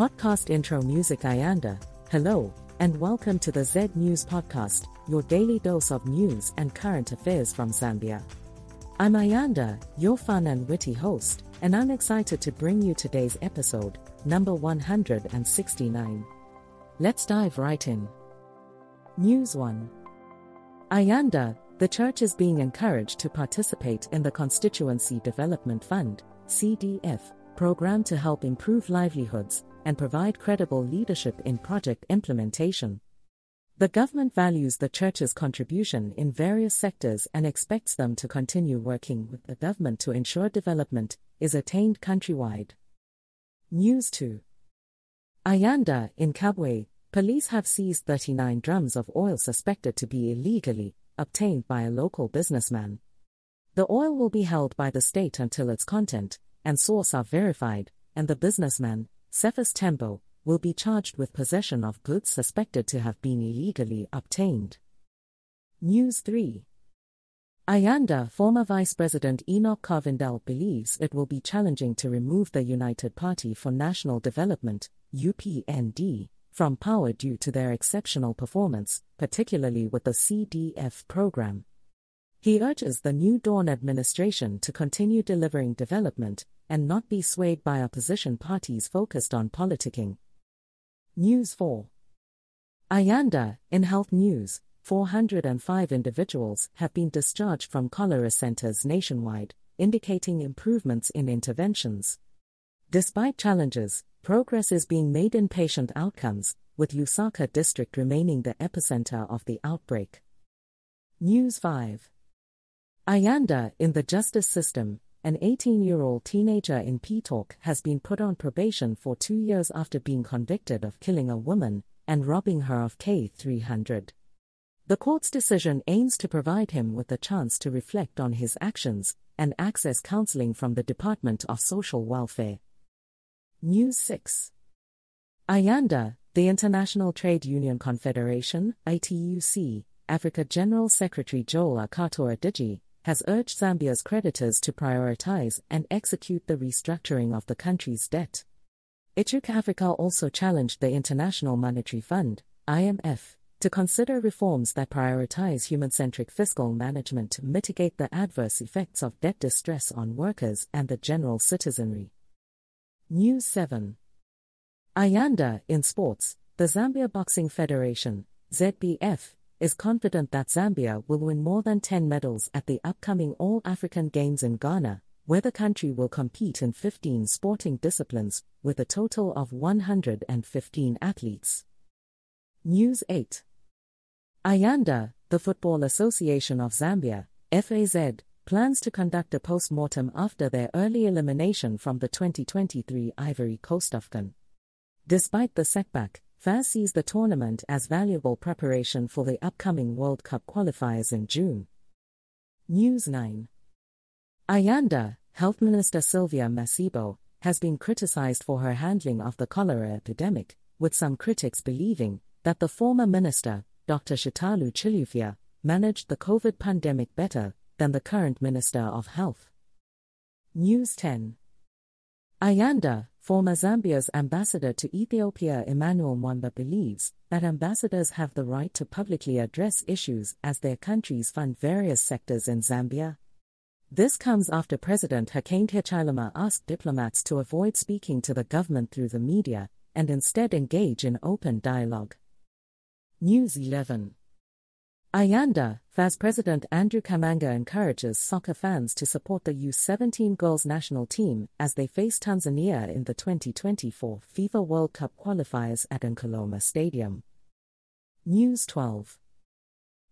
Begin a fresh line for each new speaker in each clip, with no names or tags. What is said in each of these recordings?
Podcast intro music Ayanda. Hello, and welcome to the Z News Podcast, your daily dose of news and current affairs from Zambia. I'm Ayanda, your fun and witty host, and I'm excited to bring you today's episode, number 169. Let's dive right in. News 1 Ayanda, the church is being encouraged to participate in the Constituency Development Fund, CDF, program to help improve livelihoods and provide credible leadership in project implementation. The government values the church's contribution in various sectors and expects them to continue working with the government to ensure development is attained countrywide. News 2 Ayanda, in Kabwe, police have seized 39 drums of oil suspected to be illegally obtained by a local businessman. The oil will be held by the state until its content and source are verified, and the businessman, Cephas Tembo, will be charged with possession of goods suspected to have been illegally obtained. News 3 Ayanda, former Vice President Enoch Kavindele believes it will be challenging to remove the United Party for National Development, UPND, from power due to their exceptional performance, particularly with the CDF program. He urges the New Dawn administration to continue delivering development and not be swayed by opposition parties focused on politicking. News 4 Ayanda, in health news, 405 individuals have been discharged from cholera centers nationwide, indicating improvements in interventions. Despite challenges, progress is being made in patient outcomes, with Lusaka district remaining the epicenter of the outbreak. News 5 Ayanda, in the justice system, an 18 year old teenager in Petauke has been put on probation for two years after being convicted of killing a woman and robbing her of K300. The court's decision aims to provide him with a chance to reflect on his actions and access counseling from the Department of Social Welfare. News 6 Ayanda, the International Trade Union Confederation, ITUC, Africa General Secretary Joel Akhator Odigie, has urged Zambia's creditors to prioritize and execute the restructuring of the country's debt. ITUC Africa also challenged the International Monetary Fund, IMF, to consider reforms that prioritize human centric fiscal management to mitigate the adverse effects of debt distress on workers and the general citizenry. News 7 Ayanda, in sports, the Zambia Boxing Federation, ZBF, is confident that Zambia will win more than 10 medals at the upcoming All African Games in Ghana, where the country will compete in 15 sporting disciplines, with a total of 115 athletes. News 8 Ayanda, the Football Association of Zambia, FAZ, plans to conduct a post mortem after their early elimination from the 2023 Ivory Coast AFCON. Despite the setback, FAZ sees the tournament as valuable preparation for the upcoming World Cup qualifiers in June. News 9 Ayanda, Health Minister Sylvia Masebo, has been criticized for her handling of the cholera epidemic, with some critics believing that the former minister, Dr. Chitalu Chilufya, managed the COVID pandemic better than the current Minister of Health. News 10 Ayanda, former Zambia's ambassador to Ethiopia Emmanuel Mwamba believes that ambassadors have the right to publicly address issues as their countries fund various sectors in Zambia. This comes after President Hakainde Hichilema asked diplomats to avoid speaking to the government through the media and instead engage in open dialogue. News 11 Ayanda, FAZ President Andrew Kamanga encourages soccer fans to support the U17 girls national team as they face Tanzania in the 2024 FIFA World Cup qualifiers at Nkoloma Stadium. News 12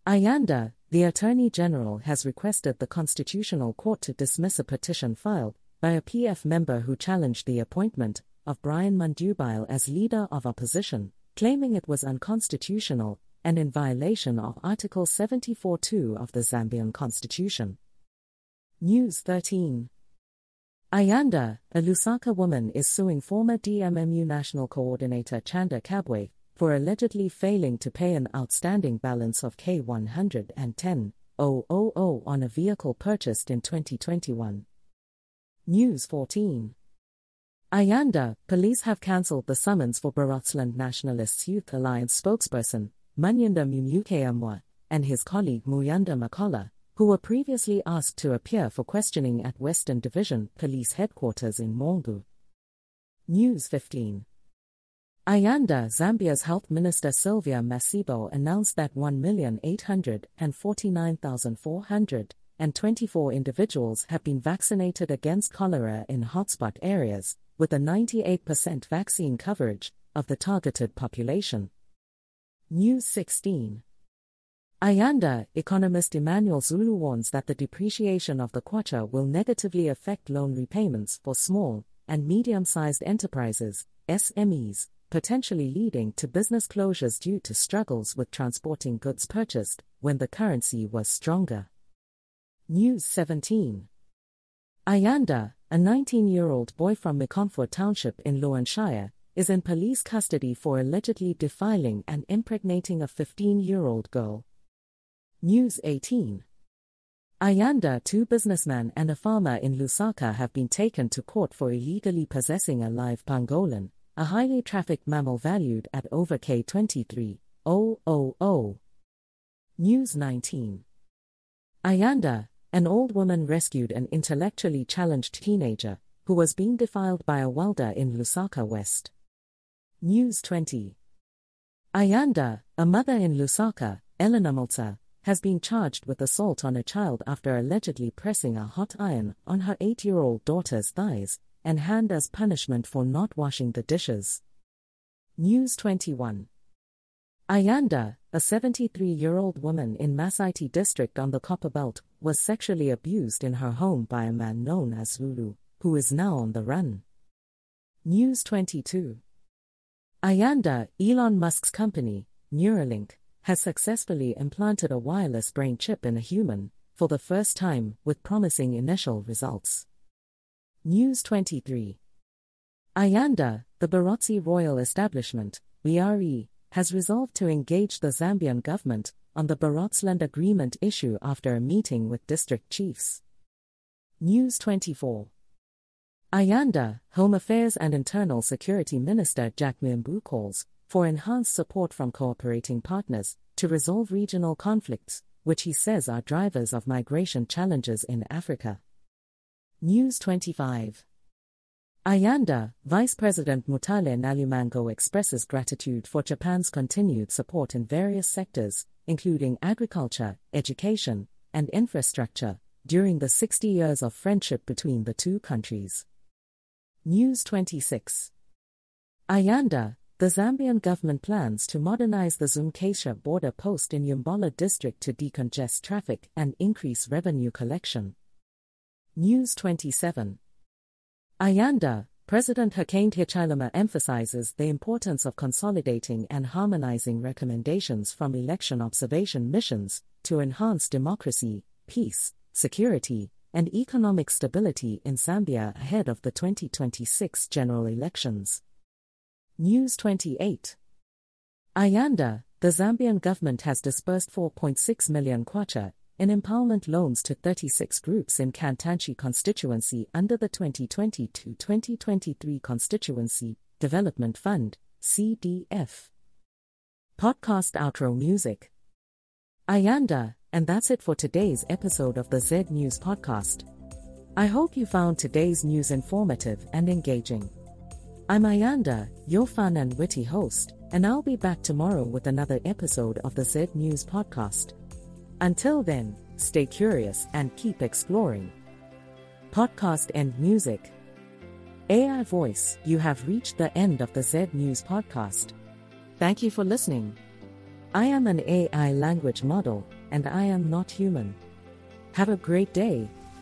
Ayanda, the Attorney General has requested the Constitutional Court to dismiss a petition filed by a PF member who challenged the appointment of Brian Mundubile as leader of opposition, claiming it was unconstitutional and in violation of Article 74.2 of the Zambian Constitution. News 13 Ayanda, a Lusaka woman, is suing former DMMU National Coordinator Chanda Kabwe for allegedly failing to pay an outstanding balance of K110,000 on a vehicle purchased in 2021. News 14 Ayanda, police have cancelled the summons for Barotseland Nationalists Youth Alliance spokesperson, Munyanda Mumukeyamwa, and his colleague Muyanda Makola, who were previously asked to appear for questioning at Western Division Police Headquarters in Mongu. News 15. Ayanda, Zambia's Health Minister Sylvia Masebo announced that 1,849,424 individuals have been vaccinated against cholera in hotspot areas, with a 98% vaccine coverage of the targeted population. News 16. Ayanda, economist Emmanuel Zulu warns that the depreciation of the kwacha will negatively affect loan repayments for small and medium sized enterprises, SMEs, potentially leading to business closures due to struggles with transporting goods purchased when the currency was stronger. News 17. Ayanda, a 19 year old boy from Mikomfwa Township in Luanshya, is in police custody for allegedly defiling and impregnating a 15 year old girl. News 18. Ayanda, two businessmen and a farmer in Lusaka have been taken to court for illegally possessing a live pangolin, a highly trafficked mammal valued at over K23. News 19. Ayanda, an old woman rescued an intellectually challenged teenager who was being defiled by a welder in Lusaka West. News 20. Ayanda, a mother in Lusaka, Elena Malta, has been charged with assault on a child after allegedly pressing a hot iron on her eight year old daughter's thighs and hand as punishment for not washing the dishes. News 21. Ayanda, a 73 year old woman in Masaiti district on the Copperbelt, was sexually abused in her home by a man known as Zulu, who is now on the run. News 22. Ayanda, Elon Musk's company, Neuralink, has successfully implanted a wireless brain chip in a human, for the first time, with promising initial results. News 23. Ayanda, the Barotse Royal Establishment, BRE, has resolved to engage the Zambian government on the Barotseland Agreement issue after a meeting with district chiefs. News 24. Ayanda, Home Affairs and Internal Security Minister Jack Mwiimbu calls for enhanced support from cooperating partners to resolve regional conflicts, which he says are drivers of migration challenges in Africa. News 25. Ayanda, Vice President Mutale Nalumango expresses gratitude for Japan's continued support in various sectors, including agriculture, education, and infrastructure, during the 60 years of friendship between the two countries. News 26. Ayanda, the Zambian government plans to modernize the Zumkesha border post in Yambala district to decongest traffic and increase revenue collection. News 27. Ayanda, President Hakainde Hichilema emphasizes the importance of consolidating and harmonizing recommendations from election observation missions to enhance democracy, peace, security, and economic stability in Zambia ahead of the 2026 general elections. News 28. Ayanda, the Zambian government has disbursed 4.6 million kwacha in empowerment loans to 36 groups in Kantanshi constituency under the 2022-2023 Constituency Development Fund, CDF. Podcast outro music. Ayanda, and that's it for today's episode of the Z News podcast. I hope you found today's news informative and engaging. I'm Ayanda, your fun and witty host, and I'll be back tomorrow with another episode of the Z News Podcast. Until then, stay curious and keep exploring. Podcast and music. AI Voice, you have reached the end of the Z News Podcast. Thank you for listening. I am an AI language model, and I am not human. Have a great day.